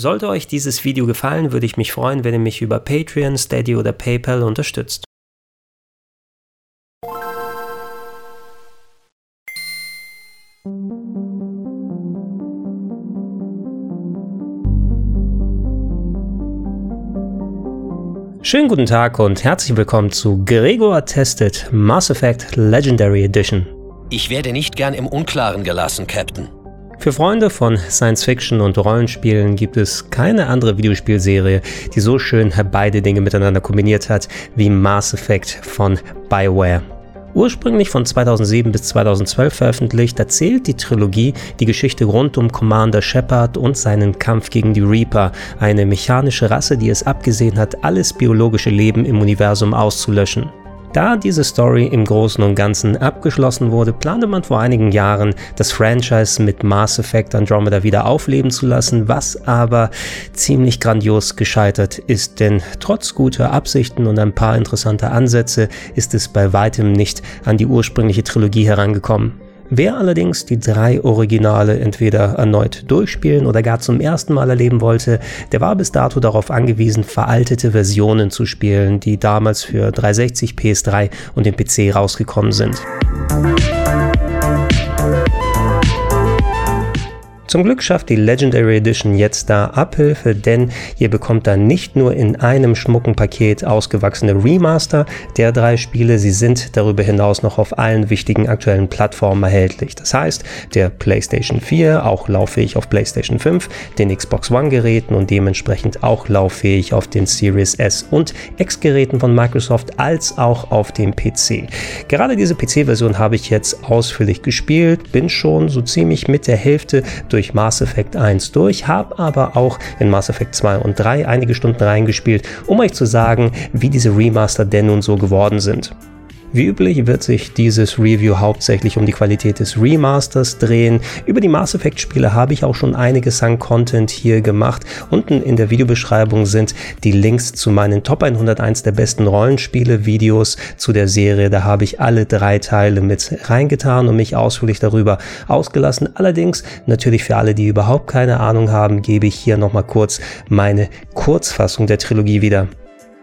Sollte euch dieses Video gefallen, würde ich mich freuen, wenn ihr mich über Patreon, Steady oder PayPal unterstützt. Schönen guten Tag und herzlich willkommen zu Gregor Tested Mass Effect Legendary Edition. Ich werde nicht gern im Unklaren gelassen, Captain. Für Freunde von Science Fiction und Rollenspielen gibt es keine andere Videospielserie, die so schön beide Dinge miteinander kombiniert hat wie Mass Effect von BioWare. Ursprünglich von 2007 bis 2012 veröffentlicht, erzählt die Trilogie die Geschichte rund um Commander Shepard und seinen Kampf gegen die Reaper, eine mechanische Rasse, die es abgesehen hat, alles biologische Leben im Universum auszulöschen. Da diese Story im Großen und Ganzen abgeschlossen wurde, plante man vor einigen Jahren, das Franchise mit Mass Effect Andromeda wieder aufleben zu lassen, was aber ziemlich grandios gescheitert ist, denn trotz guter Absichten und ein paar interessanter Ansätze ist es bei weitem nicht an die ursprüngliche Trilogie herangekommen. Wer allerdings die drei Originale entweder erneut durchspielen oder gar zum ersten Mal erleben wollte, der war bis dato darauf angewiesen, veraltete Versionen zu spielen, die damals für 360, PS3 und den PC rausgekommen sind. Zum Glück schafft die Legendary Edition jetzt da Abhilfe, denn ihr bekommt dann nicht nur in einem schmucken Paket ausgewachsene Remaster der drei Spiele, sie sind darüber hinaus noch auf allen wichtigen aktuellen Plattformen erhältlich. Das heißt, der PlayStation 4 auch lauffähig auf PlayStation 5, den Xbox One Geräten und dementsprechend auch lauffähig auf den Series S und X-Geräten von Microsoft als auch auf dem PC. Gerade diese PC-Version habe ich jetzt ausführlich gespielt, bin schon so ziemlich mit der Hälfte durch durch Mass Effect 1 durch, habe aber auch in Mass Effect 2 und 3 einige Stunden reingespielt, um euch zu sagen, wie diese Remaster denn nun so geworden sind. Wie üblich wird sich dieses Review hauptsächlich um die Qualität des Remasters drehen. Über die Mass Effect Spiele habe ich auch schon einiges an Content hier gemacht. Unten in der Videobeschreibung sind die Links zu meinen Top 101 der besten Rollenspiele Videos zu der Serie. Da habe ich alle drei Teile mit reingetan und mich ausführlich darüber ausgelassen. Allerdings natürlich für alle, die überhaupt keine Ahnung haben, gebe ich hier nochmal kurz meine Kurzfassung der Trilogie wieder.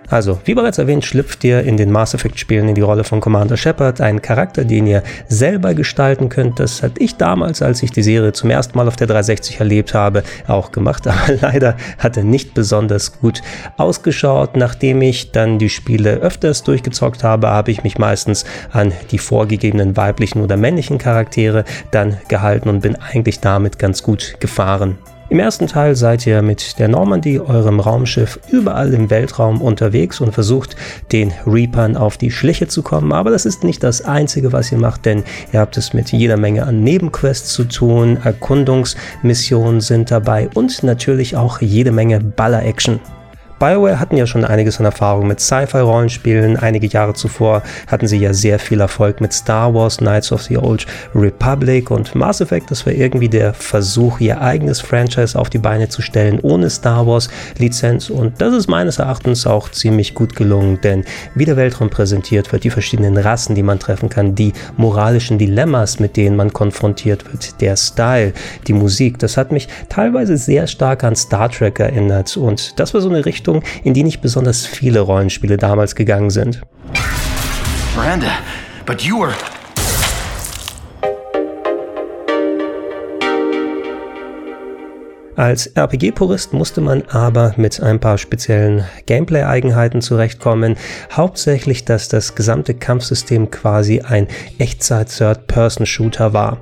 Also, wie bereits erwähnt, schlüpft ihr in den Mass Effect Spielen in die Rolle von Commander Shepard, einen Charakter, den ihr selber gestalten könnt. Das hatte ich damals, als ich die Serie zum ersten Mal auf der 360 erlebt habe, auch gemacht. Aber leider hat er nicht besonders gut ausgeschaut. Nachdem ich dann die Spiele öfters durchgezockt habe, habe ich mich meistens an die vorgegebenen weiblichen oder männlichen Charaktere dann gehalten und bin eigentlich damit ganz gut gefahren. Im ersten Teil seid ihr mit der Normandy, eurem Raumschiff, überall im Weltraum unterwegs und versucht, den Reapern auf die Schliche zu kommen. Aber das ist nicht das Einzige, was ihr macht, denn ihr habt es mit jeder Menge an Nebenquests zu tun, Erkundungsmissionen sind dabei und natürlich auch jede Menge Baller-Action. BioWare hatten ja schon einiges an Erfahrung mit Sci-Fi-Rollenspielen. Einige Jahre zuvor hatten sie ja sehr viel Erfolg mit Star Wars, Knights of the Old Republic und Mass Effect. Das war irgendwie der Versuch, ihr eigenes Franchise auf die Beine zu stellen, ohne Star Wars-Lizenz. Und das ist meines Erachtens auch ziemlich gut gelungen, denn wie der Weltraum präsentiert wird, die verschiedenen Rassen, die man treffen kann, die moralischen Dilemmas, mit denen man konfrontiert wird, der Style, die Musik, das hat mich teilweise sehr stark an Star Trek erinnert. Und das war so eine Richtung, Richtung, in die nicht besonders viele Rollenspiele damals gegangen sind. Miranda, but you were Als RPG-Purist musste man aber mit ein paar speziellen Gameplay-Eigenheiten zurechtkommen. Hauptsächlich, dass das gesamte Kampfsystem quasi ein Echtzeit-Third-Person-Shooter war.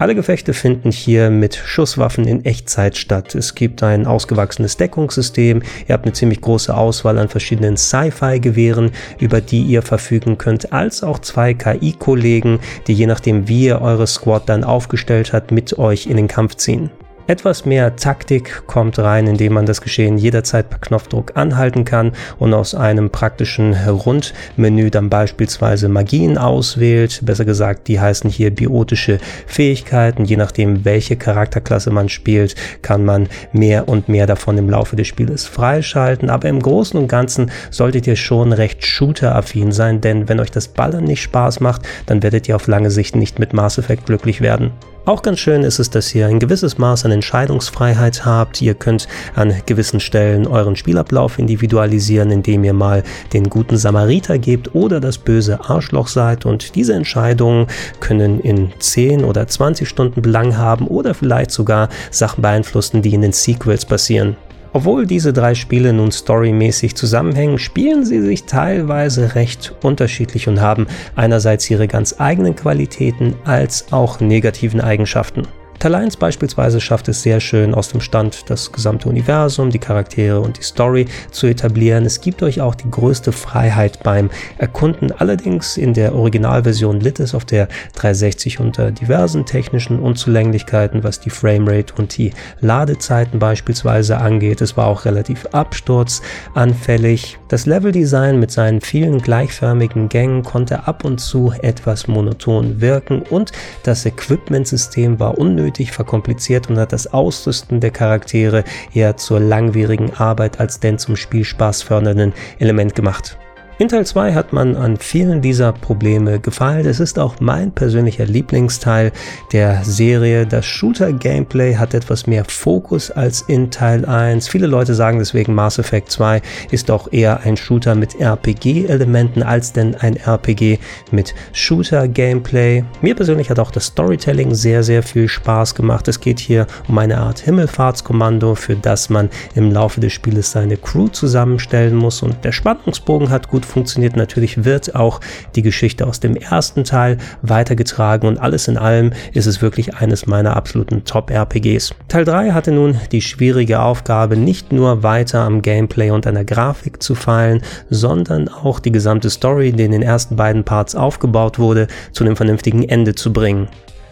Alle Gefechte finden hier mit Schusswaffen in Echtzeit statt. Es gibt ein ausgewachsenes Deckungssystem. Ihr habt eine ziemlich große Auswahl an verschiedenen Sci-Fi-Gewehren, über die ihr verfügen könnt, als auch zwei KI-Kollegen, die je nachdem, wie ihr eure Squad dann aufgestellt habt, mit euch in den Kampf ziehen. Etwas mehr Taktik kommt rein, indem man das Geschehen jederzeit per Knopfdruck anhalten kann und aus einem praktischen Rundmenü dann beispielsweise Magien auswählt. Besser gesagt, die heißen hier biotische Fähigkeiten. Je nachdem, welche Charakterklasse man spielt, kann man mehr und mehr davon im Laufe des Spieles freischalten. Aber im Großen und Ganzen solltet ihr schon recht shooter-affin sein, denn wenn euch das Ballern nicht Spaß macht, dann werdet ihr auf lange Sicht nicht mit Mass Effect glücklich werden. Auch ganz schön ist es, dass ihr ein gewisses Maß an Entscheidungsfreiheit habt. Ihr könnt an gewissen Stellen euren Spielablauf individualisieren, indem ihr mal den guten Samariter gebt oder das böse Arschloch seid. Und diese Entscheidungen können in 10 oder 20 Stunden Belang haben oder vielleicht sogar Sachen beeinflussen, die in den Sequels passieren. Obwohl diese drei Spiele nun storymäßig zusammenhängen, spielen sie sich teilweise recht unterschiedlich und haben einerseits ihre ganz eigenen Qualitäten als auch negativen Eigenschaften. 1 beispielsweise schafft es sehr schön aus dem Stand das gesamte Universum, die Charaktere und die Story zu etablieren. Es gibt euch auch die größte Freiheit beim Erkunden. Allerdings in der Originalversion litt es auf der 360 unter diversen technischen Unzulänglichkeiten, was die Framerate und die Ladezeiten beispielsweise angeht. Es war auch relativ absturzanfällig. Das Leveldesign mit seinen vielen gleichförmigen Gängen konnte ab und zu etwas monoton wirken und das Equipment-System war unnötig unnötig verkompliziert und hat das Ausrüsten der Charaktere eher zur langwierigen Arbeit als denn zum Spielspaß fördernden Element gemacht. In Teil 2 hat man an vielen dieser Probleme gefallen. Es ist auch mein persönlicher Lieblingsteil der Serie. Das Shooter-Gameplay hat etwas mehr Fokus als in Teil 1. Viele Leute sagen deswegen, Mass Effect 2 ist auch eher ein Shooter mit RPG-Elementen als denn ein RPG mit Shooter-Gameplay. Mir persönlich hat auch das Storytelling sehr, sehr viel Spaß gemacht. Es geht hier um eine Art Himmelfahrtskommando, für das man im Laufe des Spieles seine Crew zusammenstellen muss und der Spannungsbogen hat gut funktioniert. Natürlich wird auch die Geschichte aus dem ersten Teil weitergetragen und alles in allem ist es wirklich eines meiner absoluten Top-RPGs. Teil 3 hatte nun die schwierige Aufgabe, nicht nur weiter am Gameplay und an der Grafik zu feilen, sondern auch die gesamte Story, die in den ersten beiden Parts aufgebaut wurde, zu einem vernünftigen Ende zu bringen.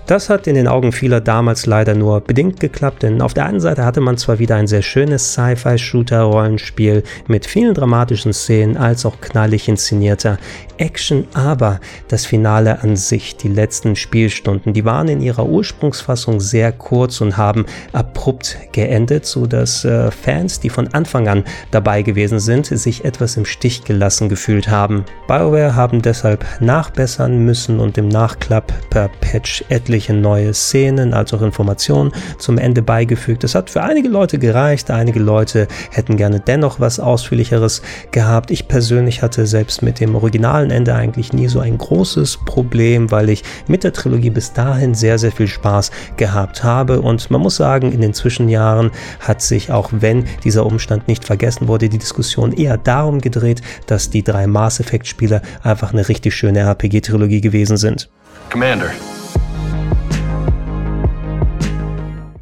Das hat in den Augen vieler damals leider nur bedingt geklappt, denn auf der einen Seite hatte man zwar wieder ein sehr schönes Sci-Fi-Shooter-Rollenspiel mit vielen dramatischen Szenen als auch knallig inszenierter Action, aber das Finale an sich, die letzten Spielstunden, die waren in ihrer Ursprungsfassung sehr kurz und haben abrupt geendet, so dass äh, Fans, die von Anfang an dabei gewesen sind, sich etwas im Stich gelassen gefühlt haben. BioWare haben deshalb nachbessern müssen und im Nachklapp per Patch etliche neue Szenen als auch Informationen zum Ende beigefügt. Es hat für einige Leute gereicht, einige Leute hätten gerne dennoch was ausführlicheres gehabt. Ich persönlich hatte selbst mit dem originalen Ende eigentlich nie so ein großes Problem, weil ich mit der Trilogie bis dahin sehr, sehr viel Spaß gehabt habe. Und man muss sagen, in den Zwischenjahren hat sich, auch wenn dieser Umstand nicht vergessen wurde, die Diskussion eher darum gedreht, dass die drei Mass Effect Spiele einfach eine richtig schöne RPG-Trilogie gewesen sind. Commander,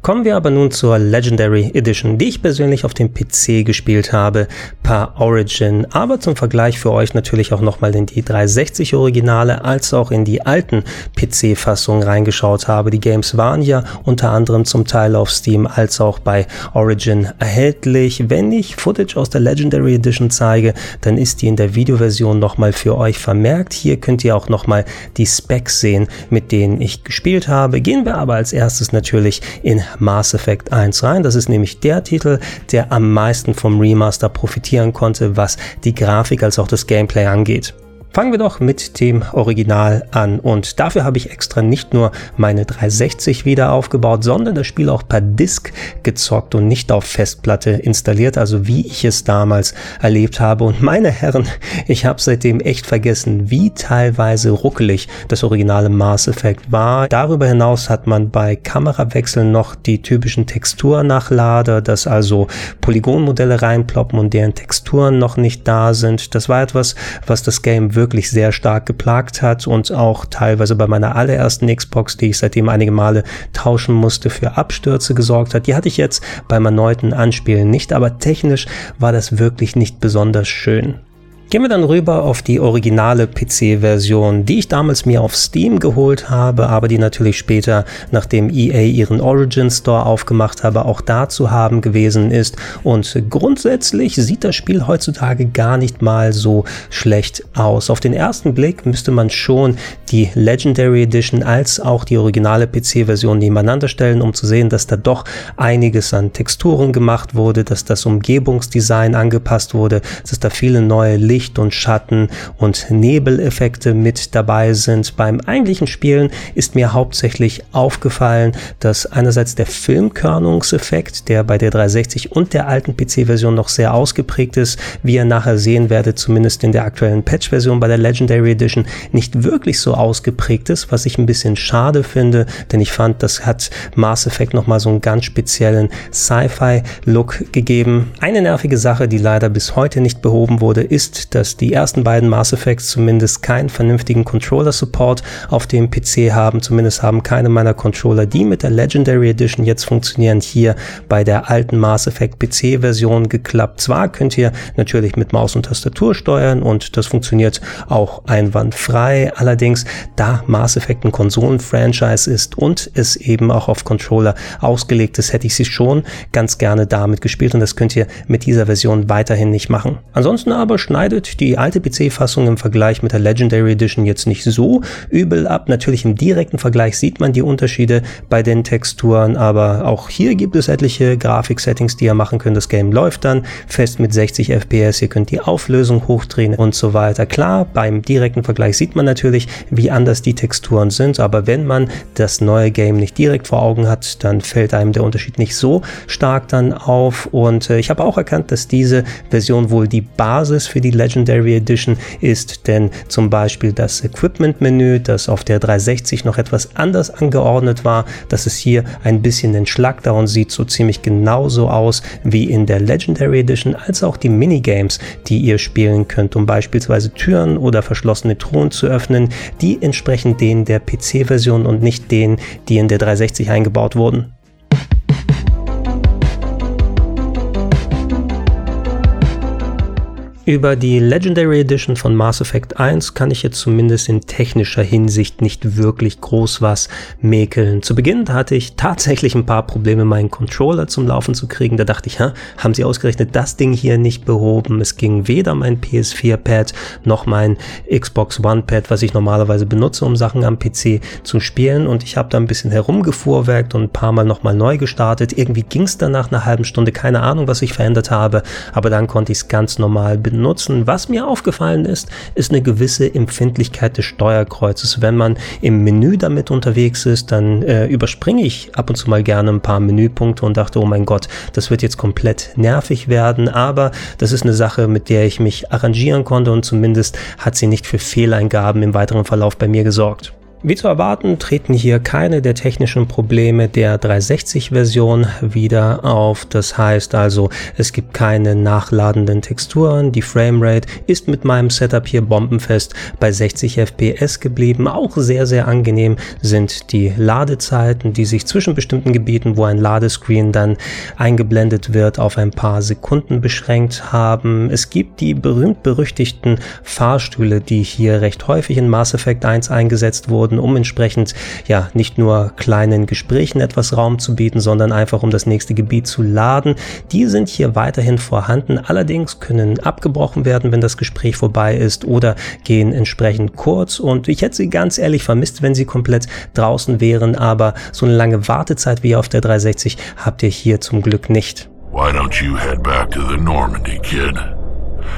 Kommen wir aber nun zur Legendary Edition, die ich persönlich auf dem PC gespielt habe, per Origin, aber zum Vergleich für euch natürlich auch nochmal in die 360 Originale als auch in die alten PC-Fassungen reingeschaut habe. Die Games waren ja unter anderem zum Teil auf Steam als auch bei Origin erhältlich. Wenn ich Footage aus der Legendary Edition zeige, dann ist die in der Videoversion nochmal für euch vermerkt. Hier könnt ihr auch nochmal die Specs sehen, mit denen ich gespielt habe. Gehen wir aber als erstes natürlich in Mass Effect 1 rein. Das ist nämlich der Titel, der am meisten vom Remaster profitieren konnte, was die Grafik als auch das Gameplay angeht. Fangen wir doch mit dem Original an und dafür habe ich extra nicht nur meine 360 wieder aufgebaut, sondern das Spiel auch per Disk gezockt und nicht auf Festplatte installiert, also wie ich es damals erlebt habe. Und meine Herren, ich habe seitdem echt vergessen, wie teilweise ruckelig das originale Mass Effect war. Darüber hinaus hat man bei Kamerawechseln noch die typischen Texturnachlader, dass also Polygonmodelle reinploppen und deren Texturen noch nicht da sind. Das war etwas, was das Game wirklich sehr stark geplagt hat und auch teilweise bei meiner allerersten Xbox, die ich seitdem einige Male tauschen musste, für Abstürze gesorgt hat. Die hatte ich jetzt beim erneuten Anspielen nicht, aber technisch war das wirklich nicht besonders schön. Gehen wir dann rüber auf die originale PC-Version, die ich damals mir auf Steam geholt habe, aber die natürlich später, nachdem EA ihren Origin Store aufgemacht habe, auch da zu haben gewesen ist. Und grundsätzlich sieht das Spiel heutzutage gar nicht mal so schlecht aus. Auf den ersten Blick müsste man schon die Legendary Edition als auch die originale PC-Version nebeneinander stellen, um zu sehen, dass da doch einiges an Texturen gemacht wurde, dass das Umgebungsdesign angepasst wurde, dass da viele neue Licht und Schatten und Nebeleffekte mit dabei sind. Beim eigentlichen Spielen ist mir hauptsächlich aufgefallen, dass einerseits der Filmkörnungseffekt, der bei der 360 und der alten PC-Version noch sehr ausgeprägt ist, wie ihr nachher sehen werdet, zumindest in der aktuellen Patch-Version bei der Legendary Edition, nicht wirklich so ausgeprägt ist, was ich ein bisschen schade finde, denn ich fand, das hat Mass Effect nochmal so einen ganz speziellen Sci-Fi-Look gegeben. Eine nervige Sache, die leider bis heute nicht behoben wurde, ist, dass die ersten beiden Mass Effects zumindest keinen vernünftigen Controller-Support auf dem PC haben. Zumindest haben keine meiner Controller, die mit der Legendary Edition jetzt funktionieren, hier bei der alten Mass Effect PC-Version geklappt. Zwar könnt ihr natürlich mit Maus und Tastatur steuern und das funktioniert auch einwandfrei. Allerdings, da Mass Effect ein Konsolen-Franchise ist und es eben auch auf Controller ausgelegt ist, hätte ich sie schon ganz gerne damit gespielt und das könnt ihr mit dieser Version weiterhin nicht machen. Ansonsten aber schneidet die alte PC-Fassung im Vergleich mit der Legendary Edition jetzt nicht so übel ab. Natürlich im direkten Vergleich sieht man die Unterschiede bei den Texturen, aber auch hier gibt es etliche Grafik-Settings, die ihr machen könnt. Das Game läuft dann fest mit 60 FPS, ihr könnt die Auflösung hochdrehen und so weiter. Klar, beim direkten Vergleich sieht man natürlich, wie anders die Texturen sind, aber wenn man das neue Game nicht direkt vor Augen hat, dann fällt einem der Unterschied nicht so stark dann auf und äh, ich habe auch erkannt, dass diese Version wohl die Basis für die Legendary Edition ist, denn zum Beispiel das Equipment-Menü, das auf der 360 noch etwas anders angeordnet war, dass es hier ein bisschen entschlackter und sieht so ziemlich genauso aus wie in der Legendary Edition, als auch die Minigames, die ihr spielen könnt, um beispielsweise Türen oder verschlossene Truhen zu öffnen, die entsprechen denen der PC-Version und nicht denen, die in der 360 eingebaut wurden. Über die Legendary Edition von Mass Effect 1 kann ich jetzt zumindest in technischer Hinsicht nicht wirklich groß was mäkeln. Zu Beginn hatte ich tatsächlich ein paar Probleme, meinen Controller zum Laufen zu kriegen. Da dachte ich, ha, haben sie ausgerechnet das Ding hier nicht behoben? Es ging weder mein PS4-Pad noch mein Xbox One-Pad, was ich normalerweise benutze, um Sachen am PC zu spielen. Und ich habe da ein bisschen herumgefuhrwerkt und ein paar Mal nochmal neu gestartet. Irgendwie ging es dann nach einer halben Stunde, keine Ahnung, was ich verändert habe. Aber dann konnte ich es ganz normal benutzen nutzen. Was mir aufgefallen ist, ist eine gewisse Empfindlichkeit des Steuerkreuzes. Wenn man im Menü damit unterwegs ist, dann äh, überspringe ich ab und zu mal gerne ein paar Menüpunkte und dachte, oh mein Gott, das wird jetzt komplett nervig werden. Aber das ist eine Sache, mit der ich mich arrangieren konnte und zumindest hat sie nicht für Fehleingaben im weiteren Verlauf bei mir gesorgt. Wie zu erwarten, treten hier keine der technischen Probleme der 360-Version wieder auf. Das heißt also, es gibt keine nachladenden Texturen. Die Framerate ist mit meinem Setup hier bombenfest bei 60 FPS geblieben. Auch sehr, sehr angenehm sind die Ladezeiten, die sich zwischen bestimmten Gebieten, wo ein Ladescreen dann eingeblendet wird, auf ein paar Sekunden beschränkt haben. Es gibt die berühmt-berüchtigten Fahrstühle, die hier recht häufig in Mass Effect 1 eingesetzt wurden wurden, um entsprechend ja nicht nur kleinen Gesprächen etwas Raum zu bieten, sondern einfach um das nächste Gebiet zu laden. Die sind hier weiterhin vorhanden, allerdings können abgebrochen werden, wenn das Gespräch vorbei ist oder gehen entsprechend kurz und ich hätte sie ganz ehrlich vermisst, wenn sie komplett draußen wären, aber so eine lange Wartezeit wie auf der 360 habt ihr hier zum Glück nicht. Why don't you head back to the Normandy, kid?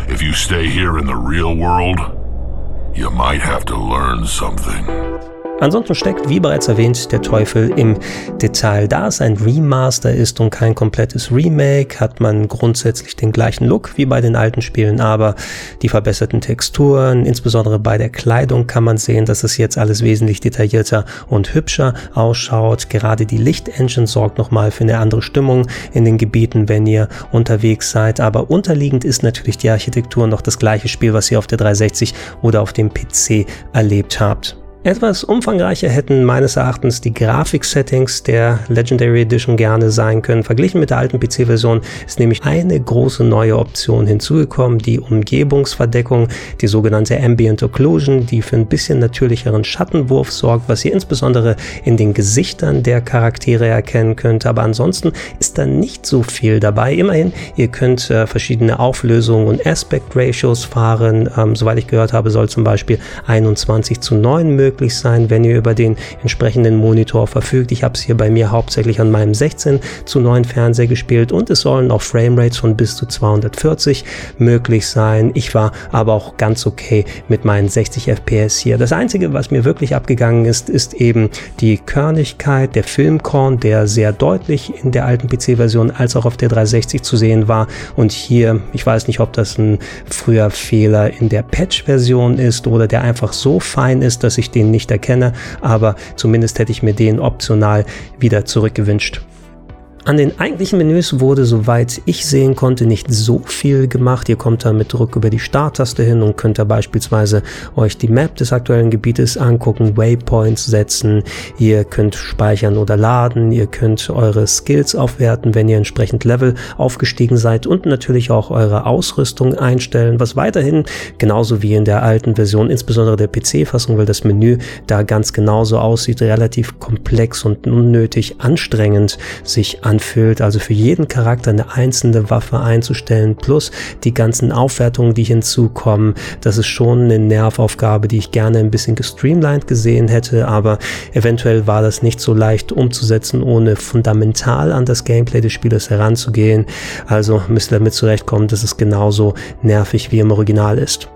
If you stay here in the real world, you might have to learn something. Ansonsten steckt, wie bereits erwähnt, der Teufel im Detail. Da es ein Remaster ist und kein komplettes Remake, hat man grundsätzlich den gleichen Look wie bei den alten Spielen, aber die verbesserten Texturen, insbesondere bei der Kleidung kann man sehen, dass es jetzt alles wesentlich detaillierter und hübscher ausschaut. Gerade die Lichtengine sorgt nochmal für eine andere Stimmung in den Gebieten, wenn ihr unterwegs seid. Aber unterliegend ist natürlich die Architektur noch das gleiche Spiel, was ihr auf der 360 oder auf dem PC erlebt habt. Etwas umfangreicher hätten meines Erachtens die Grafik-Settings der Legendary Edition gerne sein können. Verglichen mit der alten PC-Version ist nämlich eine große neue Option hinzugekommen, die Umgebungsverdeckung, die sogenannte Ambient Occlusion, die für ein bisschen natürlicheren Schattenwurf sorgt, was ihr insbesondere in den Gesichtern der Charaktere erkennen könnt. Aber ansonsten ist da nicht so viel dabei. Immerhin, ihr könnt äh, verschiedene Auflösungen und Aspect Ratios fahren. Ähm, soweit ich gehört habe, soll zum Beispiel 21 zu 9 möglich möglich sein, wenn ihr über den entsprechenden Monitor verfügt. Ich habe es hier bei mir hauptsächlich an meinem 16 zu 9 Fernseher gespielt und es sollen auch Framerates von bis zu 240 möglich sein. Ich war aber auch ganz okay mit meinen 60 FPS hier. Das Einzige, was mir wirklich abgegangen ist, ist eben die Körnigkeit, der Filmkorn, der sehr deutlich in der alten PC-Version als auch auf der 360 zu sehen war. Und hier, ich weiß nicht, ob das ein früher Fehler in der Patch-Version ist oder der einfach so fein ist, dass ich den nicht erkenne, aber zumindest hätte ich mir den optional wieder zurückgewünscht. An den eigentlichen Menüs wurde, soweit ich sehen konnte, nicht so viel gemacht. Ihr kommt da mit Druck über die Starttaste hin und könnt da beispielsweise euch die Map des aktuellen Gebietes angucken, Waypoints setzen, ihr könnt speichern oder laden, ihr könnt eure Skills aufwerten, wenn ihr entsprechend Level aufgestiegen seid und natürlich auch eure Ausrüstung einstellen, was weiterhin genauso wie in der alten Version, insbesondere der PC-Fassung, weil das Menü da ganz genauso aussieht, relativ komplex und unnötig anstrengend sich anfühlt. Also für jeden Charakter eine einzelne Waffe einzustellen, plus die ganzen Aufwertungen, die hinzukommen. Das ist schon eine Nervaufgabe, die ich gerne ein bisschen gestreamlined gesehen hätte, aber eventuell war das nicht so leicht umzusetzen, ohne fundamental an das Gameplay des Spielers heranzugehen. Also müsst ihr damit zurechtkommen, dass es genauso nervig wie im Original ist.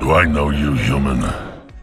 Do I know you, human?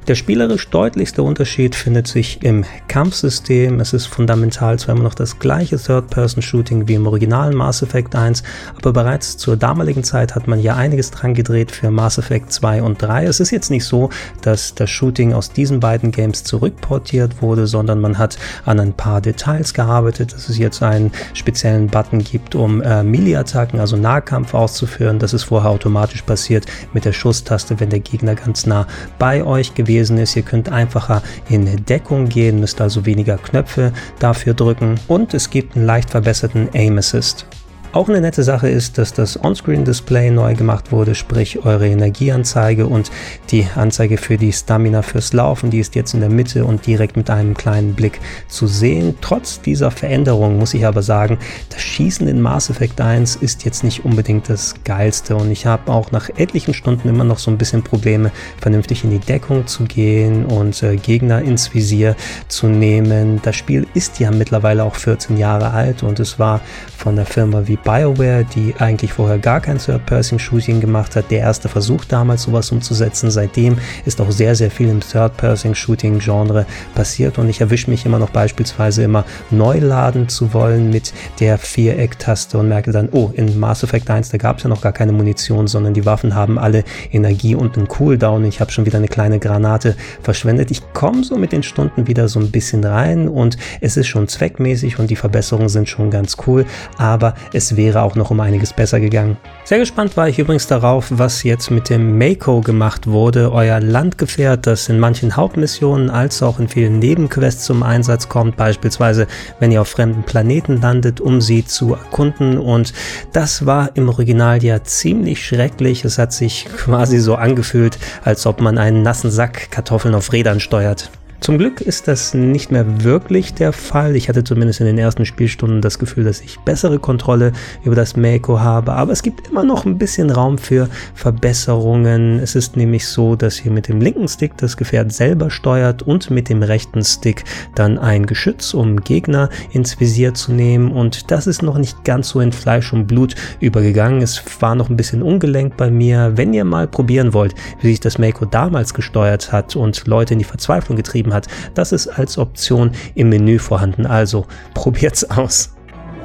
Der spielerisch deutlichste Unterschied findet sich im Kampfsystem. Es ist fundamental zwar immer noch das gleiche Third-Person-Shooting wie im originalen Mass Effect 1, aber bereits zur damaligen Zeit hat man ja einiges dran gedreht für Mass Effect 2 und 3. Es ist jetzt nicht so, dass das Shooting aus diesen beiden Games zurückportiert wurde, sondern man hat an ein paar Details gearbeitet, dass es jetzt einen speziellen Button gibt, um äh, Melee-Attacken, also Nahkampf auszuführen. Das ist vorher automatisch passiert mit der Schusstaste, wenn der Gegner ganz nah bei euch gewesen gewesen ist. Ihr könnt einfacher in Deckung gehen, müsst also weniger Knöpfe dafür drücken und es gibt einen leicht verbesserten Aim Assist. Auch eine nette Sache ist, dass das On-Screen-Display neu gemacht wurde, sprich eure Energieanzeige und die Anzeige für die Stamina fürs Laufen, die ist jetzt in der Mitte und direkt mit einem kleinen Blick zu sehen. Trotz dieser Veränderung muss ich aber sagen, das Schießen in Mass Effect 1 ist jetzt nicht unbedingt das geilste und ich habe auch nach etlichen Stunden immer noch so ein bisschen Probleme, vernünftig in die Deckung zu gehen und äh, Gegner ins Visier zu nehmen. Das Spiel ist ja mittlerweile auch 14 Jahre alt und es war von der Firma wie BioWare, die eigentlich vorher gar kein Third-Person-Shooting gemacht hat, der erste Versuch damals sowas umzusetzen. Seitdem ist auch sehr, sehr viel im Third-Person-Shooting-Genre passiert und ich erwische mich immer noch beispielsweise immer neu laden zu wollen mit der Viereck-Taste und merke dann, oh, in Mass Effect 1, da gab es ja noch gar keine Munition, sondern die Waffen haben alle Energie und einen Cooldown. Ich habe schon wieder eine kleine Granate verschwendet. Ich komme so mit den Stunden wieder so ein bisschen rein und es ist schon zweckmäßig und die Verbesserungen sind schon ganz cool, aber es wäre auch noch um einiges besser gegangen. Sehr gespannt war ich übrigens darauf, was jetzt mit dem Mako gemacht wurde, euer Landgefährt, das in manchen Hauptmissionen als auch in vielen Nebenquests zum Einsatz kommt, beispielsweise wenn ihr auf fremden Planeten landet, um sie zu erkunden und das war im Original ja ziemlich schrecklich. Es hat sich quasi so angefühlt, als ob man einen nassen Sack Kartoffeln auf Rädern steuert. Zum Glück ist das nicht mehr wirklich der Fall. Ich hatte zumindest in den ersten Spielstunden das Gefühl, dass ich bessere Kontrolle über das Mako habe, aber es gibt immer noch ein bisschen Raum für Verbesserungen. Es ist nämlich so, dass ihr mit dem linken Stick das Gefährt selber steuert und mit dem rechten Stick dann ein Geschütz, um Gegner ins Visier zu nehmen und das ist noch nicht ganz so in Fleisch und Blut übergegangen. Es war noch ein bisschen ungelenkt bei mir. Wenn ihr mal probieren wollt, wie sich das Mako damals gesteuert hat und Leute in die Verzweiflung getrieben hat, das ist als Option im Menü vorhanden. Also probiert's aus.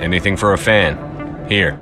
Anything for a fan. Here.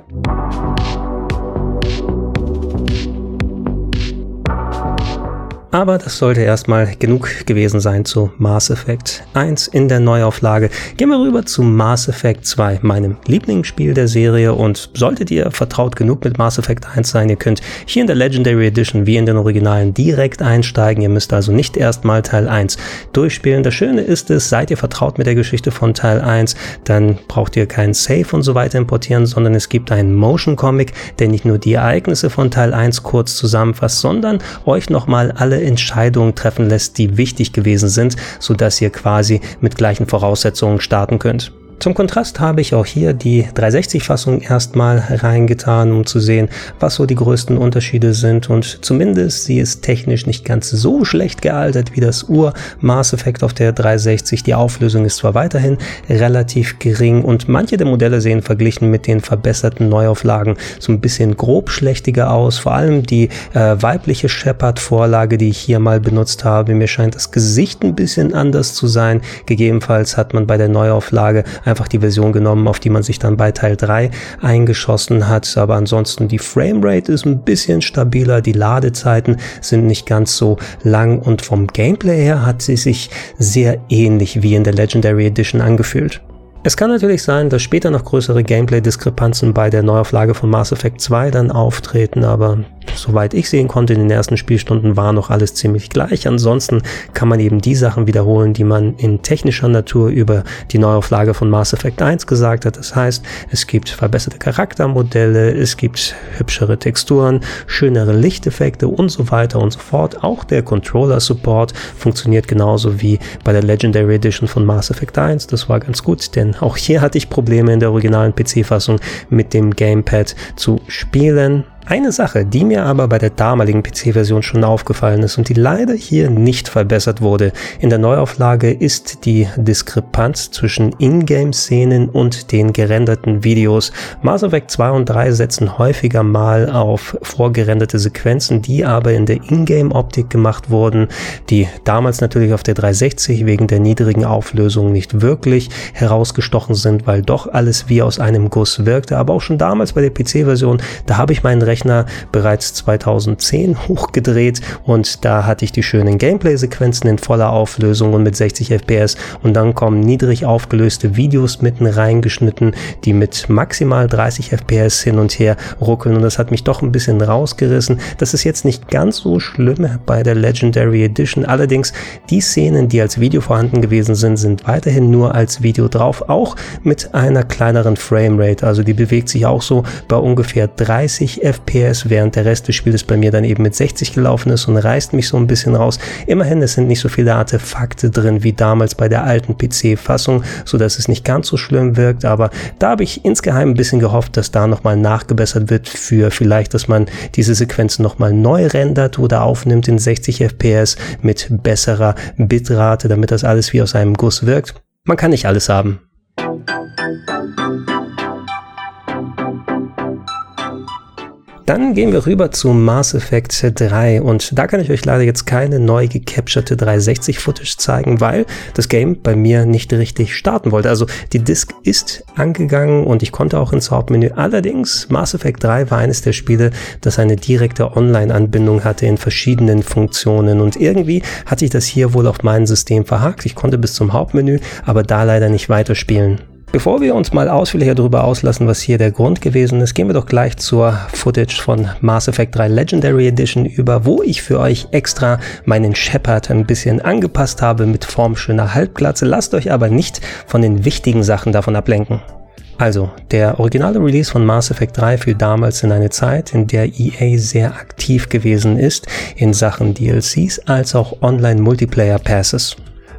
Aber das sollte erstmal genug gewesen sein zu Mass Effect 1 in der Neuauflage. Gehen wir rüber zu Mass Effect 2, meinem Lieblingsspiel der Serie. Und solltet ihr vertraut genug mit Mass Effect 1 sein, ihr könnt hier in der Legendary Edition wie in den Originalen direkt einsteigen. Ihr müsst also nicht erstmal Teil 1 durchspielen. Das Schöne ist es, seid ihr vertraut mit der Geschichte von Teil 1, dann braucht ihr keinen Save und so weiter importieren, sondern es gibt einen Motion Comic, der nicht nur die Ereignisse von Teil 1 kurz zusammenfasst, sondern euch nochmal alle Entscheidungen treffen lässt, die wichtig gewesen sind, sodass ihr quasi mit gleichen Voraussetzungen starten könnt. Zum Kontrast habe ich auch hier die 360-Fassung erstmal reingetan, um zu sehen, was so die größten Unterschiede sind. Und zumindest sie ist technisch nicht ganz so schlecht gealtert wie das Ur Mass Effect auf der 360. Die Auflösung ist zwar weiterhin relativ gering und manche der Modelle sehen verglichen mit den verbesserten Neuauflagen so ein bisschen grobschlächtiger aus. Vor allem die äh, weibliche Shepard-Vorlage, die ich hier mal benutzt habe. Mir scheint das Gesicht ein bisschen anders zu sein. Gegebenenfalls hat man bei der Neuauflage einfach die Version genommen, auf die man sich dann bei Teil 3 eingeschossen hat. Aber ansonsten die Framerate ist ein bisschen stabiler, die Ladezeiten sind nicht ganz so lang und vom Gameplay her hat sie sich sehr ähnlich wie in der Legendary Edition angefühlt. Es kann natürlich sein, dass später noch größere Gameplay-Diskrepanzen bei der Neuauflage von Mass Effect 2 dann auftreten, aber soweit ich sehen konnte, in den ersten Spielstunden war noch alles ziemlich gleich. Ansonsten kann man eben die Sachen wiederholen, die man in technischer Natur über die Neuauflage von Mass Effect 1 gesagt hat. Das heißt, es gibt verbesserte Charaktermodelle, es gibt hübschere Texturen, schönere Lichteffekte und so weiter und so fort. Auch der Controller-Support funktioniert genauso wie bei der Legendary Edition von Mass Effect 1. Das war ganz gut, denn auch hier hatte ich Probleme in der originalen PC-Fassung mit dem Gamepad zu spielen. Eine Sache, die mir aber bei der damaligen PC-Version schon aufgefallen ist und die leider hier nicht verbessert wurde in der Neuauflage, ist die Diskrepanz zwischen Ingame-Szenen und den gerenderten Videos. Mass Effect 2 und 3 setzen häufiger mal auf vorgerenderte Sequenzen, die aber in der Ingame-Optik gemacht wurden, die damals natürlich auf der 360 wegen der niedrigen Auflösung nicht wirklich herausgestochen sind, weil doch alles wie aus einem Guss wirkte. Aber auch schon damals bei der PC-Version, da habe ich meinen Rechner bereits 2010 hochgedreht und da hatte ich die schönen Gameplay-Sequenzen in voller Auflösung und mit 60 FPS und dann kommen niedrig aufgelöste Videos mitten reingeschnitten, die mit maximal 30 FPS hin und her ruckeln und das hat mich doch ein bisschen rausgerissen. Das ist jetzt nicht ganz so schlimm bei der Legendary Edition, allerdings die Szenen, die als Video vorhanden gewesen sind, sind weiterhin nur als Video drauf, auch mit einer kleineren Framerate, also die bewegt sich auch so bei ungefähr 30 FPS FPS, während der Rest des Spiels bei mir dann eben mit 60 gelaufen ist und reißt mich so ein bisschen raus. Immerhin, es sind nicht so viele Artefakte drin wie damals bei der alten PC-Fassung, so dass es nicht ganz so schlimm wirkt, aber da habe ich insgeheim ein bisschen gehofft, dass da nochmal nachgebessert wird für vielleicht, dass man diese Sequenzen nochmal neu rendert oder aufnimmt in 60 FPS mit besserer Bitrate, damit das alles wie aus einem Guss wirkt. Man kann nicht alles haben. Dann gehen wir rüber zu Mass Effect 3 und da kann ich euch leider jetzt keine neu gecapturete 360 Footage zeigen, weil das Game bei mir nicht richtig starten wollte. Also die Disk ist angegangen und ich konnte auch ins Hauptmenü. Allerdings Mass Effect 3 war eines der Spiele, das eine direkte Online-Anbindung hatte in verschiedenen Funktionen und irgendwie hatte ich das hier wohl auf meinem System verhakt. Ich konnte bis zum Hauptmenü, aber da leider nicht weiterspielen. Bevor wir uns mal ausführlicher darüber auslassen, was hier der Grund gewesen ist, gehen wir doch gleich zur Footage von Mass Effect 3 Legendary Edition über, wo ich für euch extra meinen Shepard ein bisschen angepasst habe mit formschöner Halbglatze. Lasst euch aber nicht von den wichtigen Sachen davon ablenken. Also, der originale Release von Mass Effect 3 fiel damals in eine Zeit, in der EA sehr aktiv gewesen ist in Sachen DLCs als auch Online-Multiplayer Passes.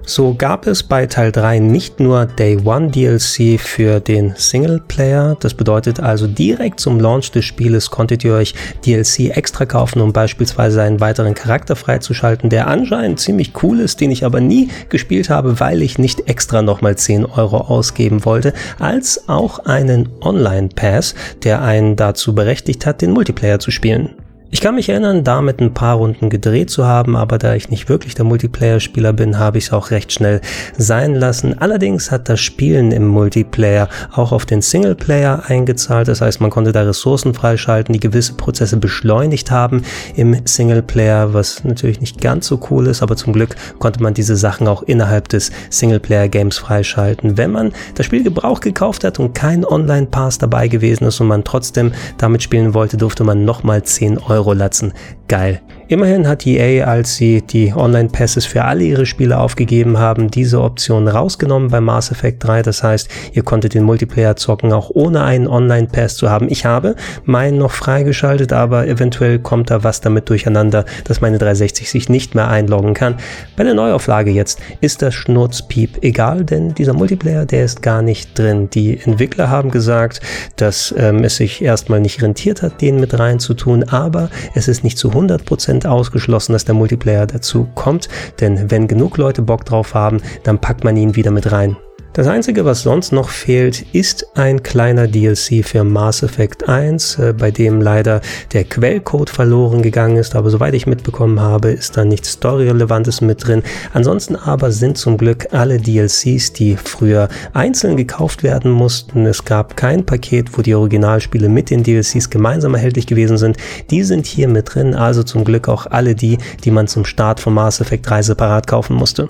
So gab es bei Teil 3 nicht nur Day One DLC für den Singleplayer, das bedeutet also direkt zum Launch des Spieles konntet ihr euch DLC extra kaufen, um beispielsweise einen weiteren Charakter freizuschalten, der anscheinend ziemlich cool ist, den ich aber nie gespielt habe, weil ich nicht extra nochmal 10 Euro ausgeben wollte, als auch einen Online Pass, der einen dazu berechtigt hat, den Multiplayer zu spielen. Ich kann mich erinnern, damit ein paar Runden gedreht zu haben, aber da ich nicht wirklich der Multiplayer-Spieler bin, habe ich es auch recht schnell sein lassen. Allerdings hat das Spielen im Multiplayer auch auf den Singleplayer eingezahlt. Das heißt, man konnte da Ressourcen freischalten, die gewisse Prozesse beschleunigt haben im Singleplayer, was natürlich nicht ganz so cool ist, aber zum Glück konnte man diese Sachen auch innerhalb des Singleplayer-Games freischalten. Wenn man das Spiel Gebrauch gekauft hat und kein Online-Pass dabei gewesen ist und man trotzdem damit spielen wollte, durfte man nochmal 10 Euro Euro latzen. Geil. Immerhin hat EA, als sie die Online-Passes für alle ihre Spiele aufgegeben haben, diese Option rausgenommen bei Mass Effect 3. Das heißt, ihr konntet den Multiplayer zocken, auch ohne einen Online-Pass zu haben. Ich habe meinen noch freigeschaltet, aber eventuell kommt da was damit durcheinander, dass meine 360 sich nicht mehr einloggen kann. Bei der Neuauflage jetzt ist das Schnurzpiep egal, denn dieser Multiplayer, der ist gar nicht drin. Die Entwickler haben gesagt, dass ähm, es sich erstmal nicht rentiert hat, den mit rein zu tun, aber es ist nicht zu 100% 100% ausgeschlossen, dass der Multiplayer dazu kommt, denn wenn genug Leute Bock drauf haben, dann packt man ihn wieder mit rein. Das einzige, was sonst noch fehlt, ist ein kleiner DLC für Mass Effect 1, äh, bei dem leider der Quellcode verloren gegangen ist, aber soweit ich mitbekommen habe, ist da nichts Story-Relevantes mit drin. Ansonsten aber sind zum Glück alle DLCs, die früher einzeln gekauft werden mussten. Es gab kein Paket, wo die Originalspiele mit den DLCs gemeinsam erhältlich gewesen sind. Die sind hier mit drin, also zum Glück auch alle die, die man zum Start von Mass Effect 3 separat kaufen musste.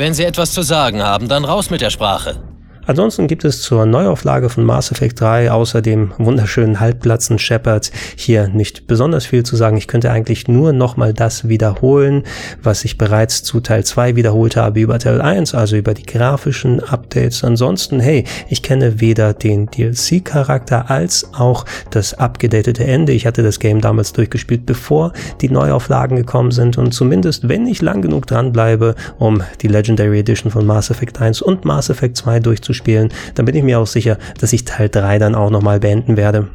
Wenn Sie etwas zu sagen haben, dann raus mit der Sprache. Ansonsten gibt es zur Neuauflage von Mass Effect 3 außer dem wunderschönen Halbplatzen Shepard hier nicht besonders viel zu sagen. Ich könnte eigentlich nur nochmal das wiederholen, was ich bereits zu Teil 2 wiederholt habe über Teil 1, also über die grafischen Updates. Ansonsten, hey, ich kenne weder den DLC-Charakter als auch das abgedatete Ende. Ich hatte das Game damals durchgespielt, bevor die Neuauflagen gekommen sind und zumindest, wenn ich lang genug dranbleibe, um die Legendary Edition von Mass Effect 1 und Mass Effect 2 durchzuspielen, spielen, dann bin ich mir auch sicher, dass ich Teil 3 dann auch nochmal beenden werde.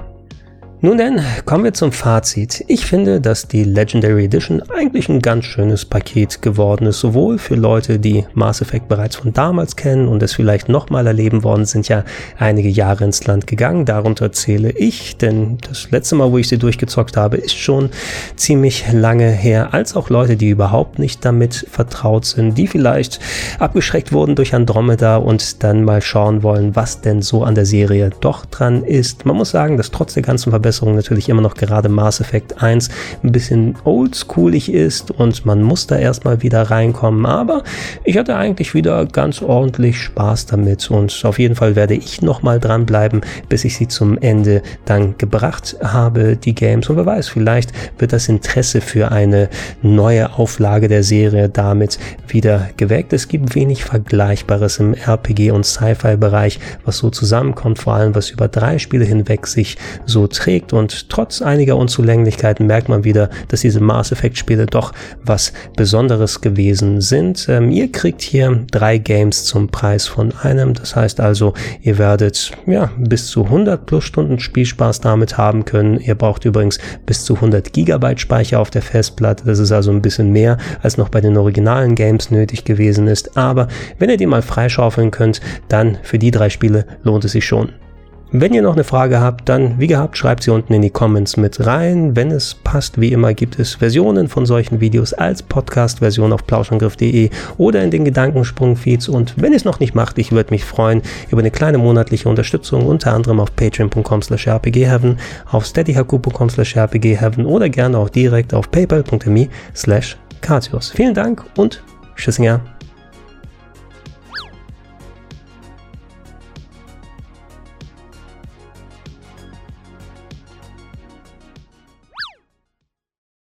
Nun denn, kommen wir zum Fazit. Ich finde, dass die Legendary Edition eigentlich ein ganz schönes Paket geworden ist, sowohl für Leute, die Mass Effect bereits von damals kennen und es vielleicht nochmal erleben worden sind, ja einige Jahre ins Land gegangen. Darunter zähle ich, denn das letzte Mal, wo ich sie durchgezockt habe, ist schon ziemlich lange her, als auch Leute, die überhaupt nicht damit vertraut sind, die vielleicht abgeschreckt wurden durch Andromeda und dann mal schauen wollen, was denn so an der Serie doch dran ist. Man muss sagen, dass trotz der ganzen Verbesserungen Verbesserung natürlich immer noch gerade Mass Effect 1 ein bisschen oldschoolig ist und man muss da erstmal wieder reinkommen. Aber ich hatte eigentlich wieder ganz ordentlich Spaß damit und auf jeden Fall werde ich nochmal dranbleiben, bis ich sie zum Ende dann gebracht habe, die Games. Und wer weiß, vielleicht wird das Interesse für eine neue Auflage der Serie damit wieder geweckt. Es gibt wenig Vergleichbares im RPG und Sci-Fi-Bereich, was so zusammenkommt, vor allem was über drei Spiele hinweg sich so trägt gelegt und trotz einiger Unzulänglichkeiten merkt man wieder, dass diese Mass Effect Spiele doch was Besonderes gewesen sind. Ähm, ihr kriegt hier drei Games zum Preis von einem. Das heißt also, ihr werdet ja bis zu 100 plus Stunden Spielspaß damit haben können. Ihr braucht übrigens bis zu 100 Gigabyte Speicher auf der Festplatte. Das ist also ein bisschen mehr als noch bei den originalen Games nötig gewesen ist. Aber wenn ihr die mal freischaufeln könnt, dann für die drei Spiele lohnt es sich schon. Wenn ihr noch eine Frage habt, dann wie gehabt, schreibt sie unten in die Comments mit rein. Wenn es passt, wie immer gibt es Versionen von solchen Videos als Podcast-Version auf plauschangriff.de oder in den Gedankensprung-Feeds. Und wenn ihr es noch nicht macht, ich würde mich freuen über eine kleine monatliche Unterstützung, unter anderem auf patreon.com slash rpgheaven, auf steadyhaku.com slash rpgheaven oder gerne auch direkt auf paypal.me slash Vielen Dank und Tschüssinger.